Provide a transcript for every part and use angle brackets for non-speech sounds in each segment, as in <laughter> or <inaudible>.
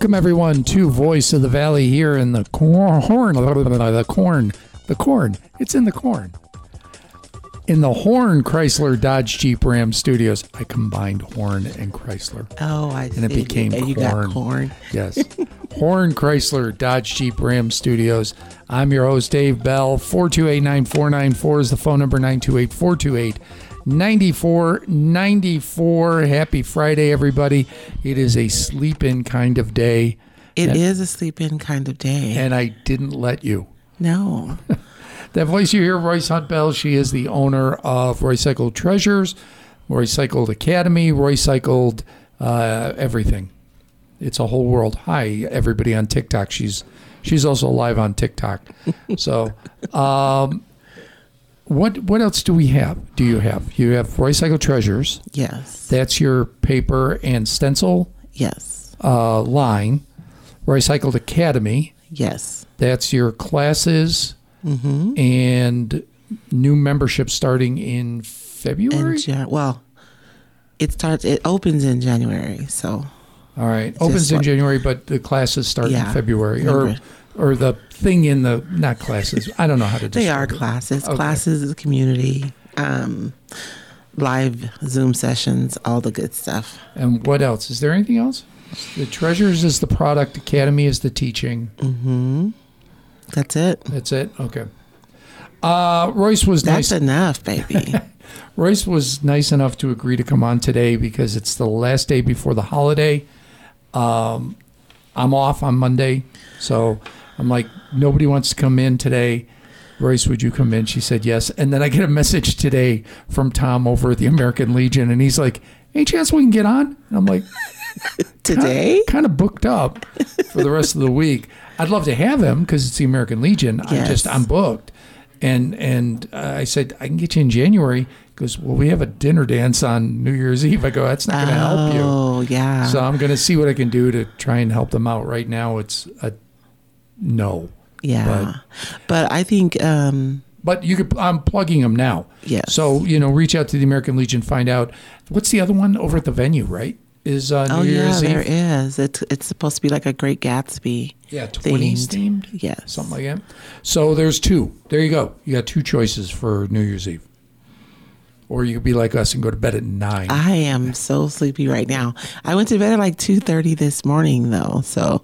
Welcome everyone to Voice of the Valley here in the corn, the corn, the corn. It's in the corn. In the Horn Chrysler Dodge Jeep Ram Studios, I combined Horn and Chrysler. Oh, I And it became and you corn. got corn. Yes. <laughs> Horn Chrysler Dodge Jeep Ram Studios. I'm your host, Dave Bell. 428 9494 is the phone number 928 428 9494. Happy Friday, everybody. It is a sleep in kind of day, It is a sleep-in kind of day. and I didn't let you. no, <laughs> That voice you hear, Royce Hunt Bell, she is the owner of Roycycled Treasures, Roycycled Academy, Roycycled uh, everything. It's a whole world. Hi, everybody on TikTok. She's she's also live on TikTok. so, <laughs> um, what what else do we have? Do you have? You have Roycycled Treasures. yes, That's your paper and stencil yes, uh, line. Roycycled Academy. yes. That's your classes Mm-hmm. and new membership starting in February. And Jan- well, it starts. It opens in January. So All right, opens in January, but the classes start in Yeah, February, or. Or the thing in the not classes. I don't know how to. they are it. classes. Okay. Classes is community. Um, live Zoom sessions, all the good stuff. And what else? Is there anything else? The treasures is the product. Academy is the teaching. Mm-hmm. That's it. That's it. Okay. Uh, Royce was That's nice. enough, baby. <laughs> Royce was nice enough to agree to come on today because it's the last day before the holiday. Um, I'm off on Monday, so I'm like, nobody wants to come in today. Royce, would you come in? She said yes. And then I get a message today from Tom over at the American Legion, and he's like, any chance we can get on? And I'm like, <laughs> Today, kind of booked up for the rest of the week. I'd love to have him because it's the American Legion. I'm Yes. just I'm booked, and and uh, I said I can get you in January. He Goes well. We have a dinner dance on New Year's Eve. I go. That's not going to help you. Oh, yeah. So I'm going to see what I can do to try and help them out. Right now, it's a no. yeah. But, I think um, But you could. I'm plugging them now. Yes. So you know, reach out to the American Legion. Find out what's the other one over at the venue. Right? Is uh, New Oh yeah, Year's there Eve? is. It's it's supposed to be like a Great Gatsby. Yeah, 20s themed. Yes. something like that. So there's two. There you go. You got two choices for New Year's Eve. Or you could be like us and go to bed at nine. I am so sleepy right now. I went to bed at like two thirty this morning though, so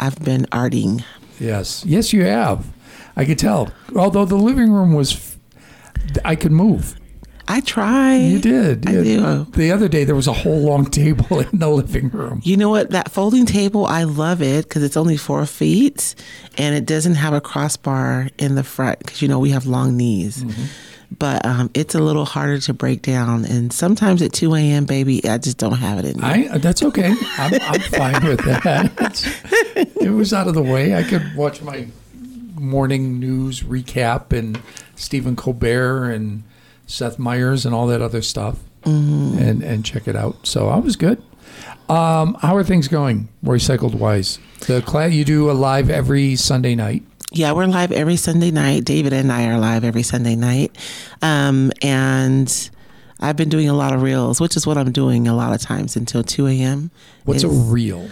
I've been arting. yes, yes, you have. I could tell. Although the living room was, I could move. I try. You did. I do. The other day there was a whole long <laughs> table in the living room. You know what? That folding table, I love it because it's only four feet and it doesn't have a crossbar in the front because you know we have long knees. Mm-hmm. But um, it's a little harder to break down, and sometimes at two a.m., baby, I just don't have it in me. I that's okay. I'm, I'm fine with that. It's- <laughs> it was out of the way. I could watch my morning news recap and Stephen Colbert and Seth Meyers and all that other stuff, and and check it out. So I was good. Um, how are things going, Roycycled wise? The class you do a live every Sunday night. Yeah, we're live every Sunday night. David and I are live every Sunday night. Um, and I've been doing a lot of reels, which is what I'm doing a lot of times until 2 a.m. What's a reel?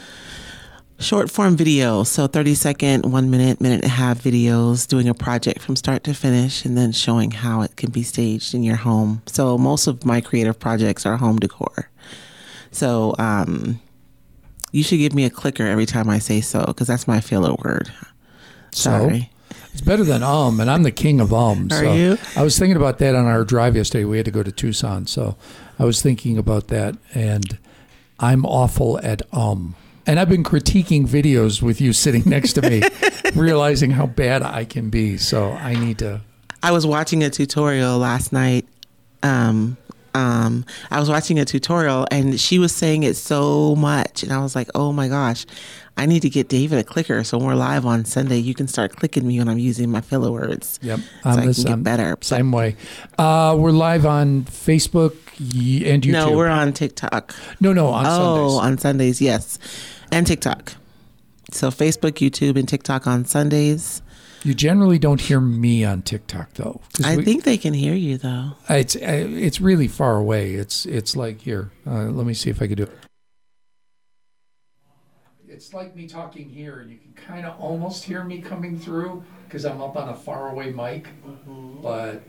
short form video? So 30 second, one minute, minute and a half videos, doing a project from start to finish, and then showing how it can be staged in your home. So most of my creative projects are home decor. So um, you should give me a clicker every time I say so, because that's my filler word. Sorry. It's better than um, and I'm the king of um. Are so you? I was thinking about that on our drive yesterday. We had to go to Tucson, so I was thinking about that, and I'm awful at um. And I've been critiquing videos with you sitting <laughs> next to me, <laughs> realizing how bad I can be. So I need to. I was watching a tutorial last night. Um, um, I was watching a tutorial and she was saying it so much, and I was like, "Oh my gosh, I need to get David a clicker so when we're live on Sunday, you can start clicking me when I'm using my filler words. Yep, so I'm I can get same- better. Same way. Uh, we're live on Facebook and YouTube. No, we're on TikTok. no, no on oh, Sundays. on Sundays, yes, and TikTok. So Facebook, YouTube, and TikTok on Sundays. You generally don't hear me on TikTok though. I we- think they can hear you though. It's uh, it's really far away. It's it's like here. Uh, let me see if I can do it. it's like me talking here, and you can kind of almost hear me coming through because I'm up on a faraway mic. But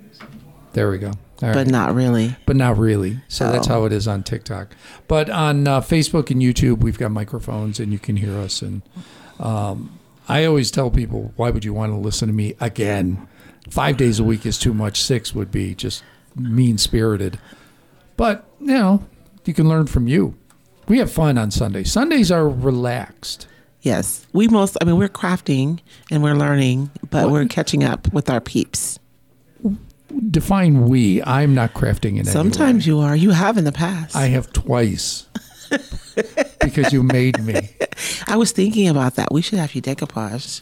there we go. All right. But not really. but not really. So that's Oh. how it is on TikTok. But on uh, Facebook and YouTube, we've got microphones, and you can hear us. And um, I always tell people, why would you want to listen to me again? Five days a week is too much. Six would be just mean spirited. But you know, you can learn from you. We have fun on Sundays. Sundays are relaxed. Yes. We most, I mean, we're crafting and we're learning, but What? we're catching up with our peeps. Define we. I'm not crafting in any way. Sometimes you are. You have in the past. I have twice <laughs> because you made me. <laughs> I was thinking about that. We should have you decoupage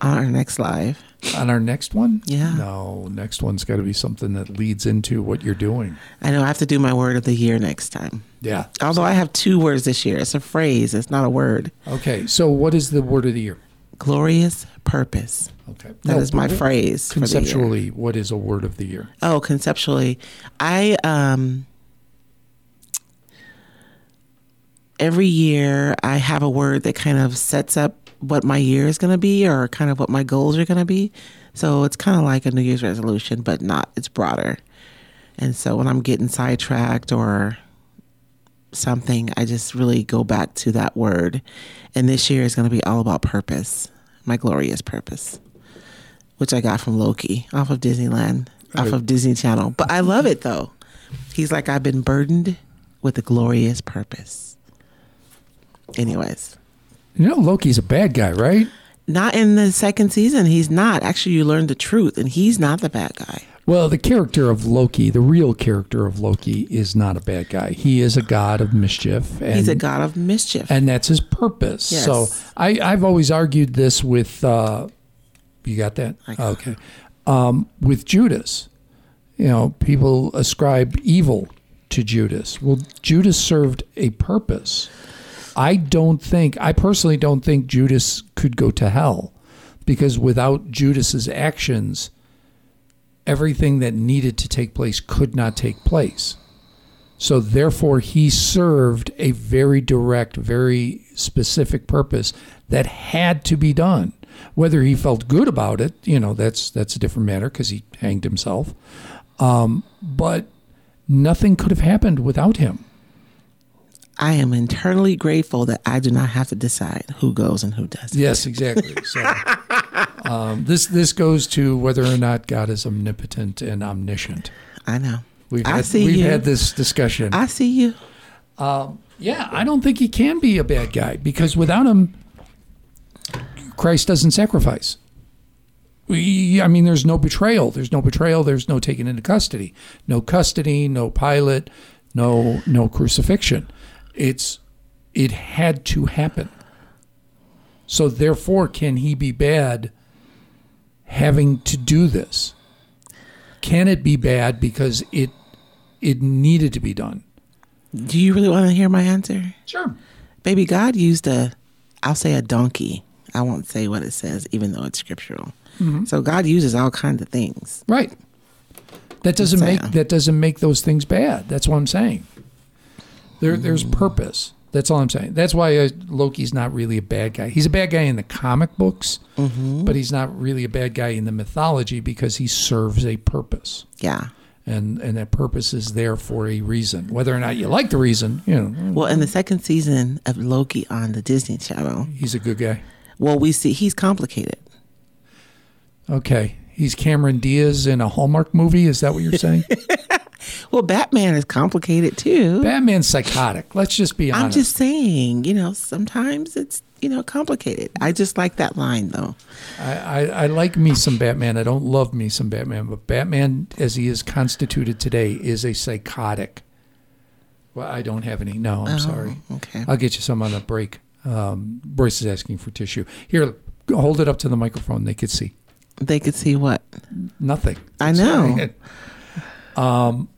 on our next live. On our next one? Yeah. No, next one's got to be something that leads into what you're doing. I know I have to do my word of the year next time. Yeah. Although I have two words this year. It's a phrase, it's not a word. Okay. So, what is the word of the year? Glorious purpose. Okay. That is my phrase. for the year. Conceptually, what is a word of the year? Oh, conceptually, I um every year I have a word that kind of sets up what my year is going to be or kind of what my goals are going to be. So it's kind of like a New Year's resolution, but not. It's broader. And so when I'm getting sidetracked or something, I just really go back to that word. And this year is going to be all about purpose, my glorious purpose, which I got from Loki off of Disneyland, off of Disney Channel. But I love it though. He's like, I've been burdened with a glorious purpose. Anyways, You know, Loki's a bad guy, right? not in the second season. He's not. Actually, you learn the truth, and he's not the bad guy. Well, the character of Loki, the real character of Loki, is not a bad guy. He is a god of mischief. And, He's a god of mischief. and that's his purpose. Yes. So I, I've always argued this with, uh, you got that? I got Okay. Um, with Judas, you know, people ascribe evil to Judas. Well, Judas served a purpose. I don't think, I personally don't think Judas could go to hell because without Judas's actions, everything that needed to take place could not take place. So therefore, he served a very direct, very specific purpose that had to be done. Whether he felt good about it, you know, that's that's a different matter because he hanged himself. Um, but nothing could have happened without him. I am internally grateful that I do not have to decide who goes and who doesn't. Yes, exactly. So <laughs> um, this this goes to whether or not God is omnipotent and omniscient. I know. We've I see we've you. had this discussion. I see you. Yeah, I don't think he can be a bad guy because without him, Christ doesn't sacrifice. We, I mean, there's no betrayal. There's no betrayal. There's no taken into custody. No custody. No Pilate. No no crucifixion. It's it had to happen. So therefore, can he be bad having to do this? Can it be bad because it it needed to be done? Do you really want to hear my answer? Sure. Baby, God used a, I'll say a donkey. I won't say what it says, even though it's scriptural. Mm-hmm. So God uses all kinds of things. Right. That doesn't make that doesn't make those things bad. That's what I'm saying. There, there's purpose. That's all I'm saying. That's why uh, Loki's not really a bad guy. He's a bad guy in the comic books, but he's not really a bad guy in the mythology because he serves a purpose, Yeah. and and that purpose is there for a reason. Whether or not you like the reason, you know, Well, in the second season of Loki on the Disney Channel, he's a good guy. well, we see he's complicated. Okay, he's Cameron Diaz in a Hallmark movie. Is that what you're saying? <laughs> Well, Batman is complicated too. Batman's psychotic. Let's just be honest. I'm just saying, you know, sometimes it's, you know, complicated. I just like that line though. I, I, I like me some Batman. I don't love me some Batman, but Batman, as he is constituted today, is a psychotic. Well, I don't have any. No, I'm sorry. Okay. I'll get you some on the break. Um, Bryce is asking for tissue. Here, hold it up to the microphone. They could see They could see what? nothing. I know. <laughs> Um,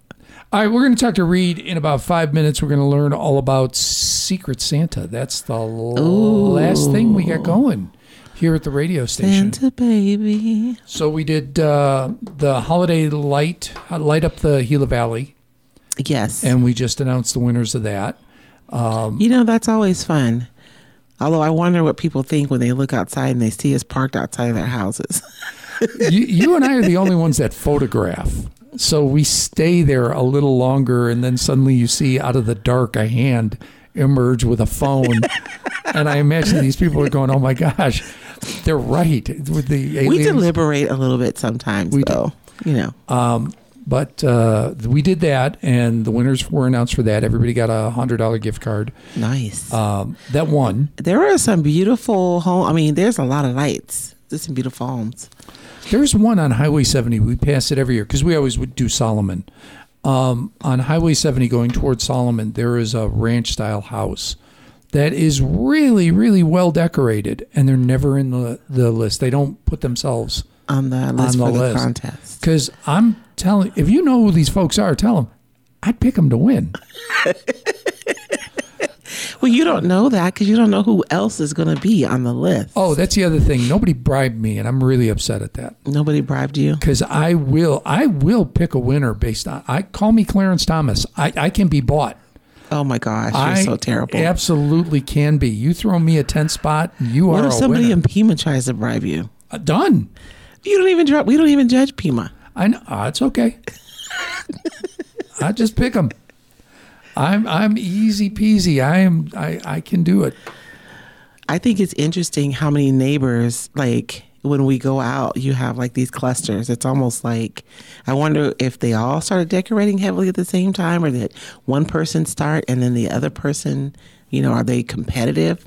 all right, we're going to talk to Reed in about five minutes. We're going to learn all about Secret Santa. That's the last thing we got going here at the radio station. Santa baby. So we did uh, the holiday light, uh, light up the Gila Valley, Yes. and we just announced the winners of that. you know, that's always fun. Although I wonder what people think when they look outside and they see us parked outside of their houses. <laughs> you, you and I are the only ones that photograph. So we stay there a little longer, and then suddenly you see out of the dark a hand emerge with a phone. <laughs> and I imagine these people are going, "Oh my gosh, they're right." With the aliens. we deliberate a little bit sometimes, We do. though. You know, But uh, we did that, and the winners were announced for that. Everybody got a hundred dollar gift card. nice. Um, that won. there are some beautiful home. I mean, there's a lot of lights. There's some beautiful homes. There's one on Highway 70. We pass it every year because we always would do Solomon. Um, on Highway 70 going towards Solomon, there is a ranch style house that is really, really well decorated, and they're never in the, the list. They don't put themselves on the list the for the list. contest. because I'm telling. If you know who these folks are, tell them. I'd pick them to win. <laughs> Well, you don't know that because you don't know who else is going to be on the list. Oh, that's the other thing. Nobody bribed me, and I'm really upset at that. Nobody bribed you. because I will I will pick a winner based on I call me Clarence Thomas. I, I can be bought. Oh my gosh, you're I so terrible. Absolutely can be. You throw me a ten spot, you what are if somebody winner. in Pima tries to bribe you? Uh, done. You don't even drop. we don't even judge Pima. I know uh, it's okay. <laughs> I just pick them. I'm I'm easy peasy. I am I I can do it. I think it's interesting how many neighbors like when we go out, you have like these clusters. It's almost like I wonder if they all started decorating heavily at the same time, or that one person start and then the other person, you know, are they competitive?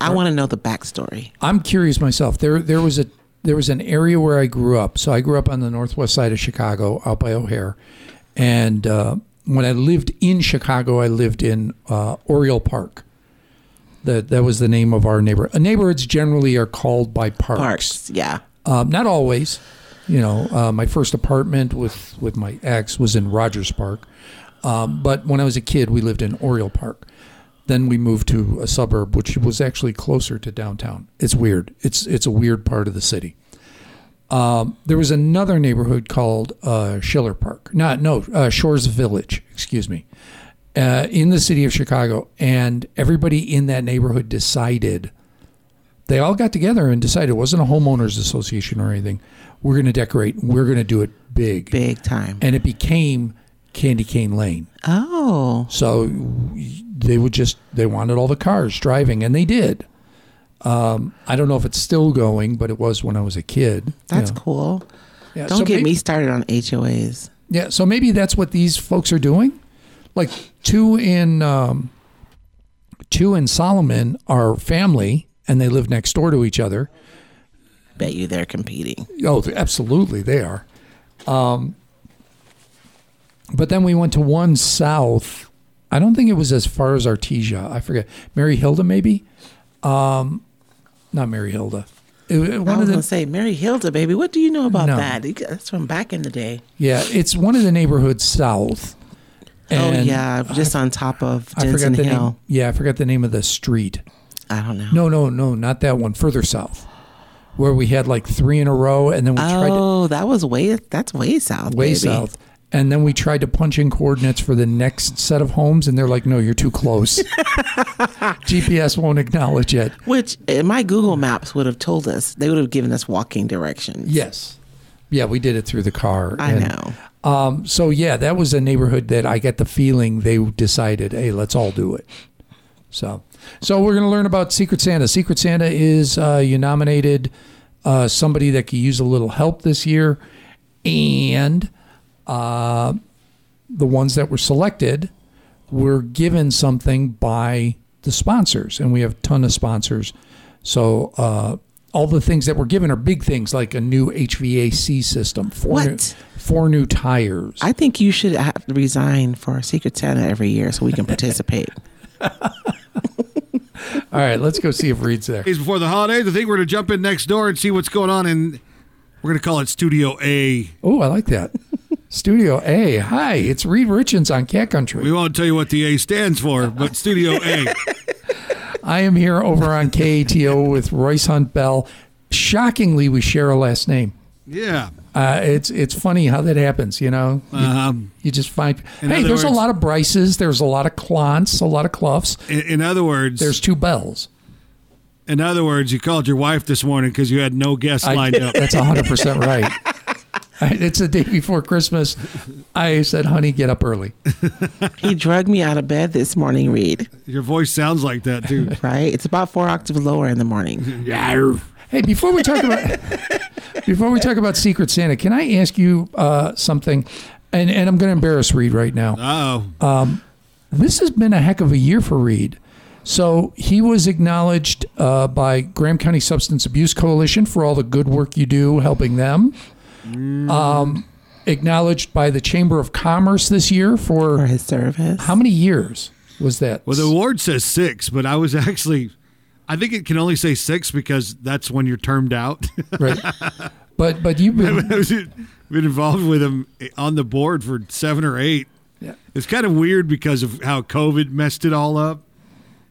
I want to know the backstory. I'm curious myself. There there was a there was an area where I grew up. So I grew up on the northwest side of Chicago, out by O'Hare, and uh, when I lived in Chicago, I lived in uh, Oriole Park. That that was the name of our neighborhood. Uh, neighborhoods generally are called by parks. Parks, yeah. Um, not always. You know, uh, my first apartment with with my ex was in Rogers Park, um, but when I was a kid, we lived in Oriole Park. Then we moved to a suburb, which was actually closer to downtown. It's weird. It's it's a weird part of the city. Um, there was another neighborhood called uh, Schiller Park. Not no uh, Shores Village. Excuse me. Uh, in the city of Chicago, and everybody in that neighborhood decided they all got together and decided it wasn't a homeowners association or anything. We're going to decorate. We're going to do it big, Big time. and it became Candy Cane Lane. Oh, So they would just they wanted all the cars driving, and they did. Um, I don't know if it's still going, but it was when I was a kid. that's Yeah. cool. Yeah, Don't so get maybe- me started on HOAs. Yeah, so maybe that's what these folks are doing. Like two in um, two in Solomon are family, and they live next door to each other. Bet you they're competing. Oh, absolutely, they are. Um, but then we went to one south. I don't think it was as far as Artesia. I forget. Marijilda, maybe. Um, not Marijilda. It- it- I one was of gonna say Marijilda, baby. What do you know about No. that? That's from back in the day. yeah, it's one of the neighborhoods south. oh yeah, just on top of I forgot the Hill. name. Yeah, I forgot the name of the street. I don't know. No, no, no, not that one. Further south, where we had like three in a row, and then we tried Oh, that was way. That's way south. way baby. south. And then we tried to punch in coordinates for the next set of homes, and they're like, "No, you're too close. <laughs> GPS won't acknowledge it." Which uh, my Google Maps would have told us. They would have given us walking directions. Yes, yeah, we did it through the car. I And, know. Um, so yeah, that was a neighborhood that I get the feeling they decided, "Hey, let's all do it." So, so we're going to learn about Secret Santa. Secret Santa is uh, you nominated uh, somebody that could use a little help this year, and uh, the ones that were selected were given something by the sponsors, and we have a ton of sponsors. So uh, all the things that were given are big things, like a new HVAC system, four new, four new tires. I think you should have to resign for Secret Santa every year so we can participate. <laughs> all right, let's go see if Reed's there. days before the holidays. I think we're going to jump in next door and see what's going on in. We're going to call it Studio A. Oh, I like that. Studio A. Hi, it's Reed Richards on Cat Country. We won't tell you what the A stands for, but Studio A. <laughs> I am here over on KATO with Royce Hunt Bell. Shockingly, we share a last name. Yeah. Uh, it's it's funny how that happens, you know. You, Um, you just find hey, there's a lot of Bryces, there's a lot of Clonts, a lot of Cloughs. in, in other words, There's two Bells. In other words, you called your wife this morning because you had no guests I- lined up. That's 100% right. <laughs> <laughs> I- It's the day before Christmas. I said, honey, get up early. <laughs> He drugged me out of bed this morning, Reed. Your voice sounds like that too. <laughs> Right? It's about four octaves lower in the morning. Hey, before we talk about before we talk about Secret Santa, can I ask you uh, something? And and I'm going to embarrass Reed right now. Oh, This has been a heck of a year for Reed. So he was acknowledged uh, by Graham County Substance Abuse Coalition for all the good work you do helping them. Um, acknowledged by the Chamber of Commerce this year For for his service. how many years was that? well, the award says six, but I was actually, I think it can only say six because that's when you're termed out. <laughs> right. But but you've been <laughs> been involved with him on the board for seven or eight. Yeah. It's kind of weird because of how COVID messed it all up.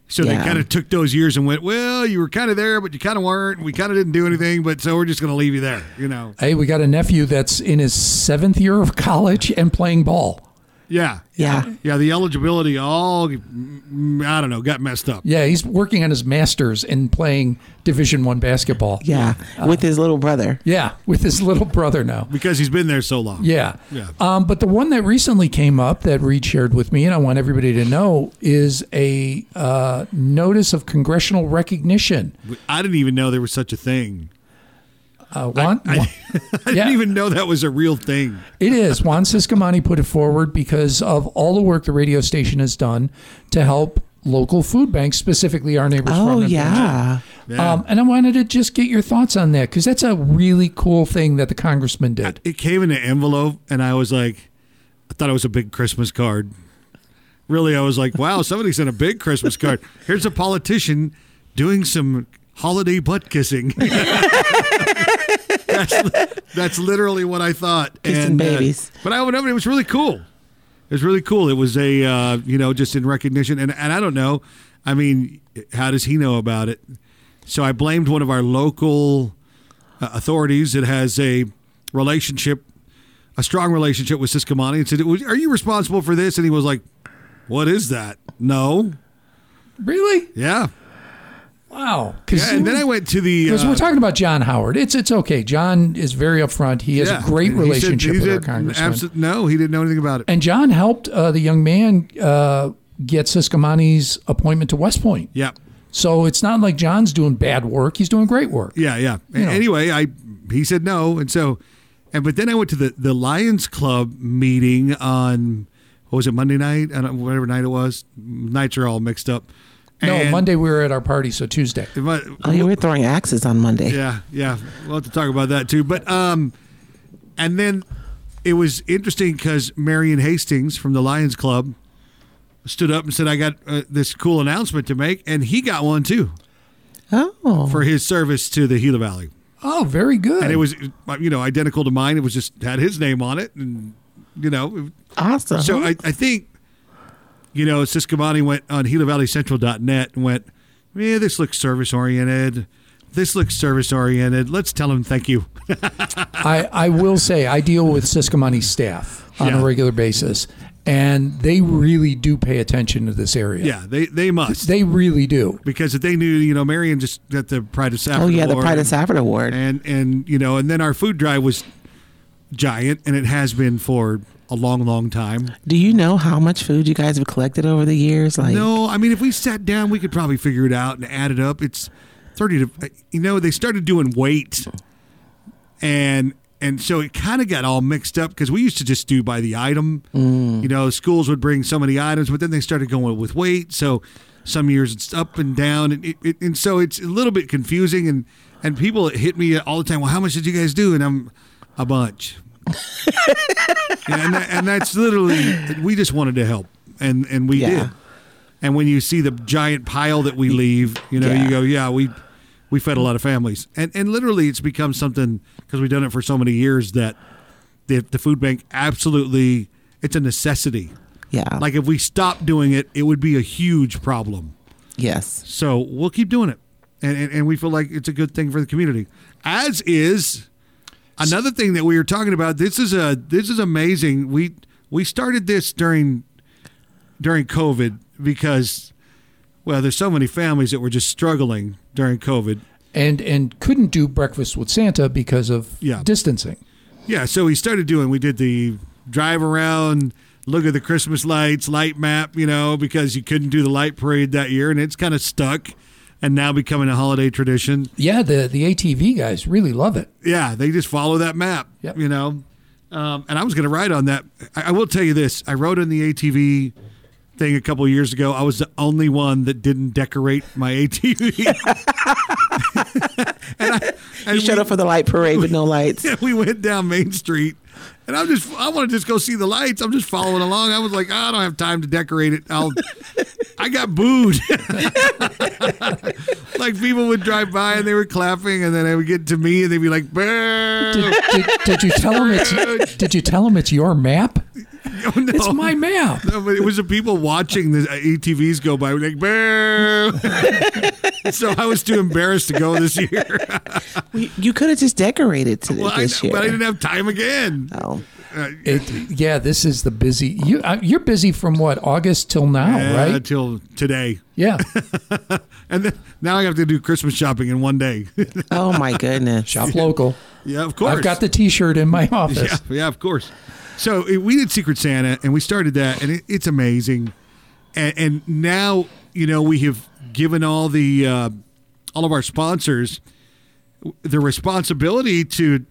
So they kind of took those years and went, well, you were kind of there, but you kind of weren't. We kind of didn't do anything, but so we're just going to leave you there, you know? Hey, we got a nephew that's in his seventh year of college and playing ball. Yeah. Yeah. Yeah. The eligibility all, mm, I don't know, got messed up. Yeah, he's working on his masters in playing Division One basketball. Yeah. With his little brother. Yeah, with his little brother now. Because he's been there so long. Yeah. Yeah. Um, but the one that recently came up that Reed shared with me, and I want everybody to know, is a uh, notice of congressional recognition. I didn't even know there was such a thing. Uh, Juan, I <laughs> Yeah. didn't even know that was a real thing. it is. Juan Ciscomani put it forward because of all the work the radio station has done to help local food banks, specifically our neighbors. Oh, Farm yeah. Yeah. Um, and I wanted to just get your thoughts on that because that's a really cool thing that the congressman did. it came in an envelope, and I was like, I thought it was a big Christmas card. Really, I was like, wow, somebody sent a big Christmas card. Here's a politician doing some holiday butt kissing. <laughs> that's, that's literally what I thought. Kissing And, uh, babies. but I would it was really cool. It was really cool. It was a uh, you know just in recognition, and and I don't know. I mean, how does he know about it? So I blamed one of our local uh, authorities that has a relationship, a strong relationship with Ciscomani, and said, "Are you responsible for this?" And he was like, "What is that?" No. Really? Yeah. Wow. Yeah, and then I went to the. Because we're uh, talking about John Howard. It's it's okay. John is very upfront. He has yeah. a great And he said- relationship he with our said congressman. abso- no, he didn't know anything about it. And John helped uh, the young man uh, get Ciscomani's appointment to West Point. Yeah. So it's not like John's doing bad work. He's doing great work. Yeah, yeah. You know. Anyway, I he said no, and so, and but then I went to the the Lions Club meeting on what was it Monday night? I don't, whatever night it was. Nights are all mixed up. No, And- Monday we were at our party, so Tuesday. it might- Oh, you were throwing axes on Monday. yeah, yeah. We'll have to talk about that too. But um, and then it was interesting because Marion Hastings from the Lions Club stood up and said, "I got uh, this cool announcement to make," and he got one too Oh. for his service to the Gila Valley. Oh, very good. and it was you know identical to mine. It was just had his name on it, and you know. awesome. So I, I think you know Ciscomani went on GilaValleyCentral.net and went, yeah, this looks service oriented. This looks service oriented. Let's tell him thank you. <laughs> I, I will say I deal with Ciscomani staff on Yeah. a regular basis, and they really do pay attention to this area. Yeah, they they must They really do. because if they knew, you know, Marion just got the Pride of Safford. oh, yeah, the Award Pride of and- Safford Award. and and you know, and then our food drive was giant, and it has been for a long, long time. Do you know how much food you guys have collected over the years? Like, No, I mean, if we sat down, we could probably figure it out and add it up. It's thirty to, uh, you know, they started doing weight, and and so it kind of got all mixed up because we used to just do by the item. Mm. You know, schools would bring so many items, but then they started going with weight. So some years it's up and down, and it, it, and so it's a little bit confusing. And and people hit me all the time. Well, how much did you guys do? And I'm a bunch. <laughs> And, that, and that's literally we just wanted to help, and and we Yeah. did. And when you see the giant pile that we leave, you know, Yeah. you go, yeah, we we fed a lot of families, and and literally it's become something because we've done it for so many years that the the food bank absolutely it's a necessity. yeah. Like if we stopped doing it, it would be a huge problem. yes. So we'll keep doing it, and and, and we feel like it's a good thing for the community. As is another thing that we were talking about. This is a this is amazing. We we started this during during COVID because well, there's so many families that were just struggling during COVID. and and couldn't do breakfast with Santa because of Yeah. distancing. Yeah, so we started doing. We did the drive around, look at the Christmas lights, light map. You know, because you couldn't do the light parade that year, and it's kind of stuck, and now becoming a holiday tradition. Yeah, the the ATV guys really love it. Yeah, they just follow that map. Yep. You know, um, and I was going to write on that. I, I will tell you this: I wrote in the ATV thing a couple of years ago. I was the only one that didn't decorate my ATV. <laughs> and I, and You showed we- up for the light parade with no lights. <laughs> yeah, we went down Main Street, and I'm just I want to just go see the lights. I'm just following along. I was like, ah, I don't have time to decorate it. I'll. <laughs> I got booed. <laughs> like people would drive by and they were clapping, and then they would get to me and they'd be like, "Boo!" Did, did, did you tell them it's <laughs> Did you tell them it's your map? Oh, no. It's my map. No, but it was the people watching the uh, ATVs go by, like, "Boo!" <laughs> so I was too embarrassed to go this year. <laughs> You- You could have just decorated to well, I, this year. but I didn't have time again. oh. Uh, It, yeah, this is the busy. You uh, you're busy from what August till now, yeah, right? Until today. Yeah, <laughs> And then now I have to do Christmas shopping in one day. oh my goodness. shop local. yeah, of course. I've got the T-shirt in my office. Yeah, yeah, of course. So it, we did Secret Santa, and we started that, and it, it's amazing. And, and now you know we have given all the uh, all of our sponsors the responsibility to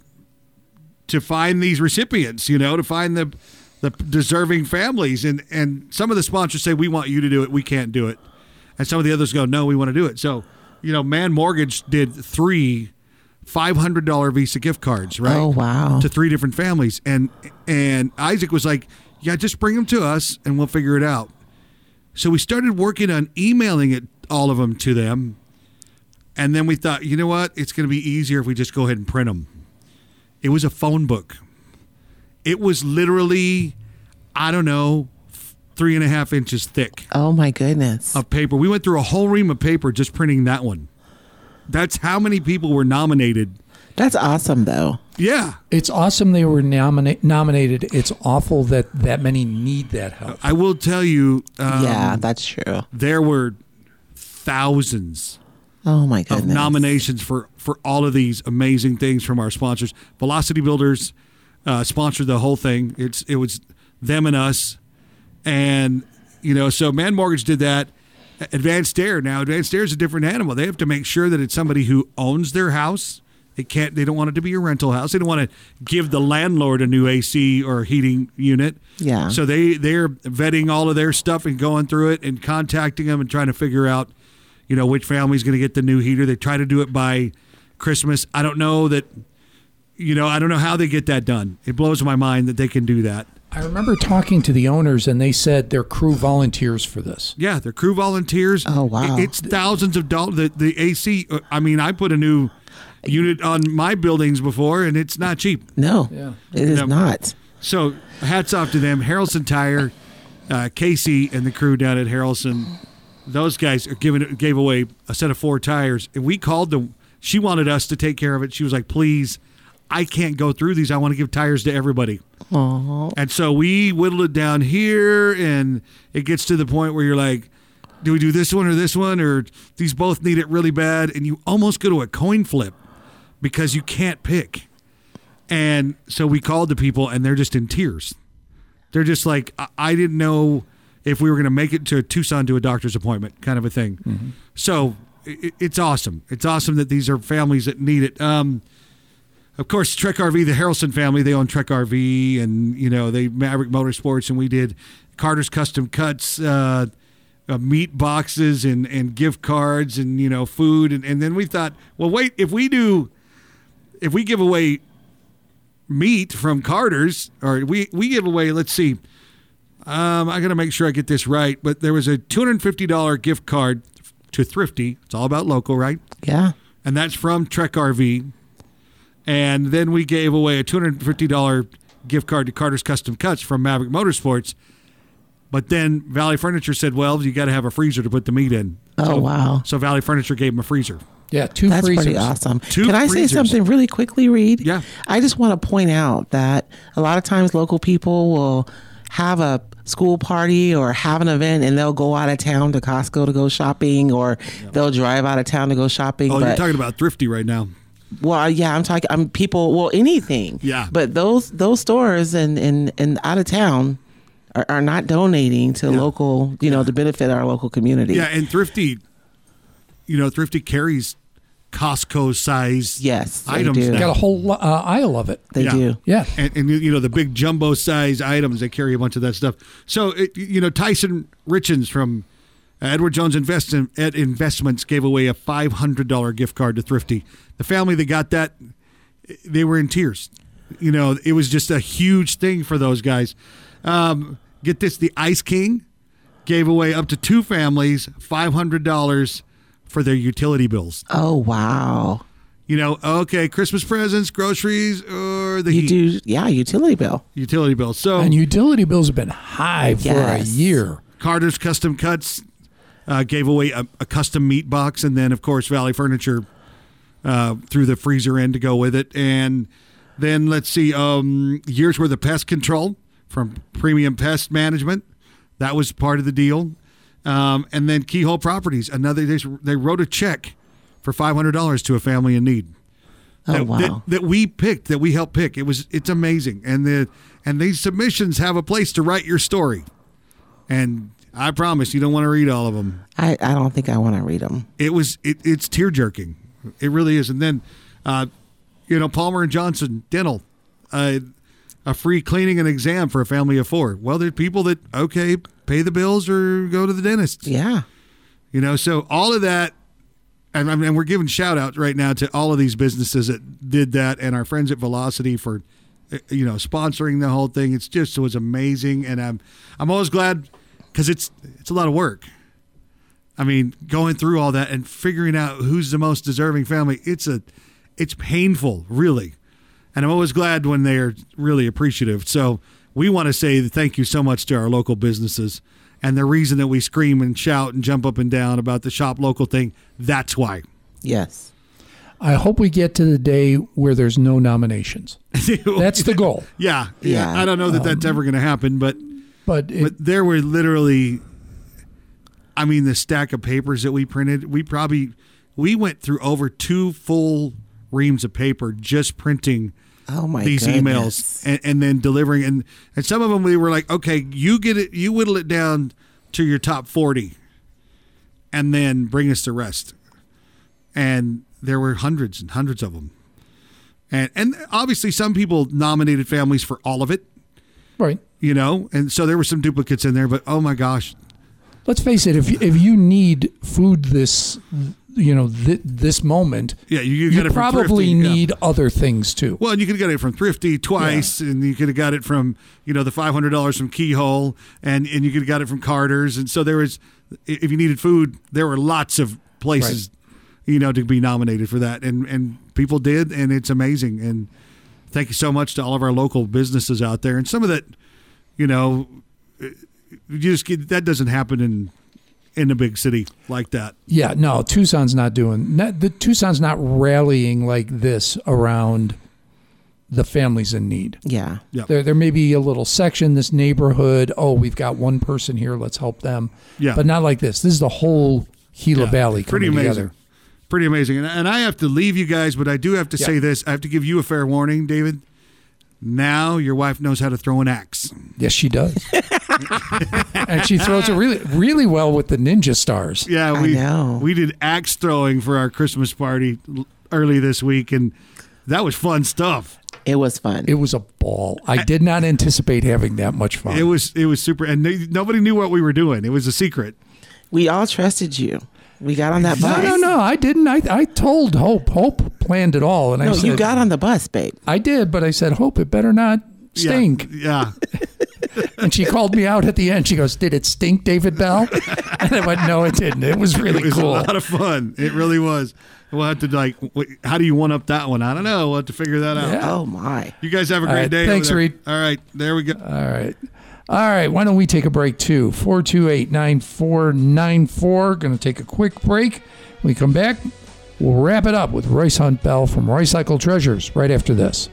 to find these recipients. You know, to find the the deserving families, and and some of the sponsors say we want you to do it, we can't do it, and some of the others go no, we want to do it. So you know, Man Mortgage did three. Five hundred dollar Visa gift cards, right? Oh, wow. To three different families, and and Isaac was like, "Yeah, just bring them to us, and we'll figure it out." So we started working on emailing it all of them to them, and then we thought, you know what? It's going to be easier if we just go ahead and print them. It was a phone book. It was literally, I don't know, three and a half inches thick Oh my goodness. of paper. We went through a whole ream of paper just printing that one. That's how many people were nominated. That's awesome though. Yeah. It's awesome they were nomina- nominated. It's awful that that many need that help. I will tell you, um, yeah, that's true. there were thousands Oh my of goodness. nominations for for all of these amazing things from our sponsors. Velocity Builders uh, sponsored the whole thing. It's it was them and us, and you know, so Man Mortgage did that. Advanced Air now, Advanced Air is a different animal. They have to make sure that it's somebody who owns their house. They can't. They don't want it to be a rental house. They don't want to give the landlord a new AC or heating unit. Yeah. So they they're vetting all of their stuff and going through it and contacting them and trying to figure out, you know, which family's going to get the new heater. They try to do it by Christmas. I don't know that, you know, I don't know how they get that done. It blows my mind that they can do that. I remember talking to the owners, and they said their crew volunteers for this. Yeah, they're crew volunteers. Oh, wow. It's thousands of dollars. The, the AC. uh, I mean, I put a new unit on my buildings before, and it's not cheap. No. Yeah. It is No. not. So hats off to them. Harrelson Tire, uh, Casey, and the crew down at Harrelson. Those guys are giving gave away a set of four tires, and we called them. She wanted us to take care of it. She was like, "Please, I can't go through these. I want to give tires to everybody." Oh. And so we whittle it down here, and it gets to the point where you're like, "Do we do this one or this one, or these both need it really bad?" And you almost go to a coin flip because you can't pick. And so we called the people, and they're just in tears. They're just like, I, I didn't know if we were going to make it to Tucson to a doctor's appointment, kind of a thing. So it, it's awesome. It's awesome that these are families that need it. Um, of course, Trek RV, the Harrelson family, they own Trek RV, and you know they Maverick Motorsports, and we did Carter's Custom Cuts, uh, uh, meat boxes, and and gift cards, and you know food, and, and then we thought, well, wait, if we do, if we give away meat from Carter's, or we we give away, let's see, um, I got to make sure I get this right, but there was a two hundred fifty dollar gift card to Thrifty. It's all about local, right? Yeah. and that's from Trek RV. And then we gave away a two hundred fifty dollar gift card to Carter's Custom Cuts from Maverick Motorsports. But then Valley Furniture said, "Well, you got to have a freezer to put the meat in." Oh, so, wow. So Valley Furniture gave him a freezer. Yeah, two That's freezers. pretty awesome. Two Can I freezers. say something really quickly, Reed? Yeah. I just want to point out that a lot of times local people will have a school party or have an event and they'll go out of town to Costco to go shopping or they'll drive out of town to go shopping. Oh, you're talking about thrifty right now. well, yeah, I'm talking. I'm people. Well, anything. Yeah. But those those stores and and and out of town are, are not donating to Yeah. local. You know, to benefit our local community. Yeah, and thrifty, you know, thrifty carries Costco size Yes, they items do. now. Got a whole lo- uh, aisle of it. They Yeah. do. Yeah. and, and you know the big jumbo size items they carry a bunch of that stuff so it, you know tyson richens from edward jones Invest- Ed investments gave away a $500 gift card to thrifty the family that got that they were in tears you know it was just a huge thing for those guys um, get this the ice king gave away up to two families $500 for their utility bills Oh wow. you know okay christmas presents groceries or the You heat do. Yeah, utility bill. utility bills so And utility bills have been high for a year. Carter's Custom Cuts uh, gave away a, a custom meat box, and then of course Valley Furniture uh, threw the freezer in to go with it. And then let's see, um, years worth of pest control from Premium Pest Management. That was part of the deal. Um, and then Keyhole Properties, another they, they wrote a check for five hundred dollars to a family in need. Oh that, wow. that, that we picked, that we helped pick. It was it's amazing, and the and these submissions have a place to write your story. And I promise you don't want to read all of them. I I don't think I want to read them. It was it, it's tear jerking. It really is. And then, uh, you know, Palmer and Johnson Dental, uh, a free cleaning and exam for a family of four. Well, there's people that okay pay the bills or go to the dentist. Yeah. You know, so all of that, and, mean, we're giving shout outs right now to all of these businesses that did that, and our friends at Velocity for, uh, you know, sponsoring the whole thing. It's just it was amazing, and I'm I'm always glad because it's it's a lot of work. I mean, going through all that and figuring out who's the most deserving family, it's a it's painful, really. And I'm always glad when they're really appreciative. So we want to say thank you so much to our local businesses. And the reason that we scream and shout and jump up and down about the shop local thing, that's why. Yes. I hope we get to the day where there's no nominations. <laughs> That's the goal. yeah, yeah. Yeah. I don't know that um, that's ever going to happen, but But, it, but there were literally I mean the stack of papers that we printed, we probably we went through over two full reams of paper just printing Oh my these goodness. emails and, and then delivering and and some of them we were like okay you get it you whittle it down to your top 40 and then bring us the rest and there were hundreds and hundreds of them and and obviously some people nominated families for all of it right. you know and so there were some duplicates in there but oh my gosh Let's face it. If if you need food this, you know, th- this moment, yeah you, you you probably Thrifty, yeah. need other things too. Well, and you could have got it from Thrifty twice, and you could have got it from you know the five hundred dollars from Keyhole, and and you could have got it from Carter's, and so there was, if you needed food, there were lots of places, you know, to be nominated for that, and and people did, and it's amazing, and thank you so much to all of our local businesses out there, and some of that, you know, you just get, that doesn't happen in in a big city like that. Yeah, no, Tucson's not doing not, the Tucson's not rallying like this around the families in need. Yeah. Yeah, There, there may be a little section, this neighborhood. Oh, we've got one person here. Let's help them. Yeah. but not like this. This is the whole Gila Yeah, Valley pretty coming amazing. together. Pretty amazing. And, and I have to leave you guys, but I do have to Yeah. say this. I have to give you a fair warning, David. Now your wife knows how to throw an axe. Yes, she does, <laughs> and she throws it really, really well with the ninja stars. Yeah, I we know. we did axe throwing for our Christmas party early this week, and that was fun stuff. It was fun. It was a ball. I did not anticipate having that much fun. It was it was super, and they, nobody knew what we were doing. It was a secret. we all trusted you. We got on that no, bus. no, no. No. I didn't. I, I told Hope. Hope planned it all, and I No, said, you got on the bus, babe. I did, but I said, Hope, it better not Yeah, stink. Yeah, <laughs> And she called me out at the end. She goes, "Did it stink, David Bell?" And I went, "No, it didn't. It was really it was cool." a lot of fun. It really was. We'll have to like, how do you one up that one? I don't know. We'll have to figure that out. Yeah. Oh my. You guys have a great right, day. thanks. Reed. All right, there we go. All right. All right. Why don't we take a break too? 428 9494. Going to take a quick break. When we come back. We'll wrap it up with Royce Hunt Bell from Roycycled Treasures right after this.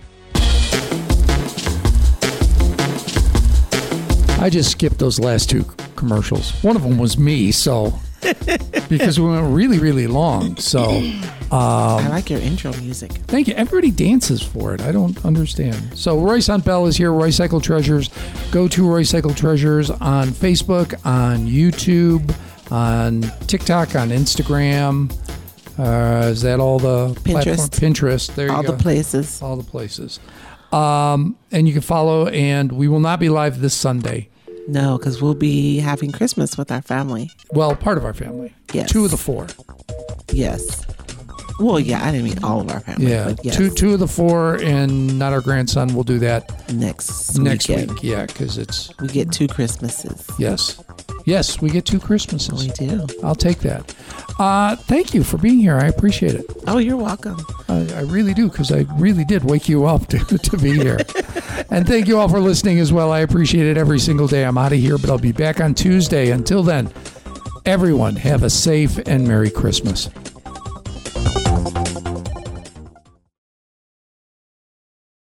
I just skipped those last two commercials. One of them was me, so <laughs> because we went really, really long. So <laughs> I like your intro music. thank you. Everybody dances for it. I don't understand. So Royce Hunt Bell is here. Roycycled Treasures. Go to Roycycled Treasures on Facebook, on YouTube, on TikTok, on Instagram. Uh, is that all the Pinterest. platform? Pinterest. There you All go. All the places. all the places. Um, and you can follow. And we will not be live this Sunday. No, because we'll be having Christmas with our family. Well, part of our family. Yes. Two of the four. Yes. Well, yeah, I didn't mean all of our family. Yeah. But yes, Two two of the four, and not our grandson. We'll do that next next weekend. week. Yeah, because it's We get two Christmases. yes, yes. We get two Christmases. We do. I'll take that. Uh, thank you for being here. I appreciate it. Oh, you're welcome. I, I really do because I really did wake you up <laughs> to, to be here. and thank you all for listening as well. I appreciate it every single day. I'm out of here, but I'll be back on Tuesday. Until then, everyone have a safe and Merry Christmas.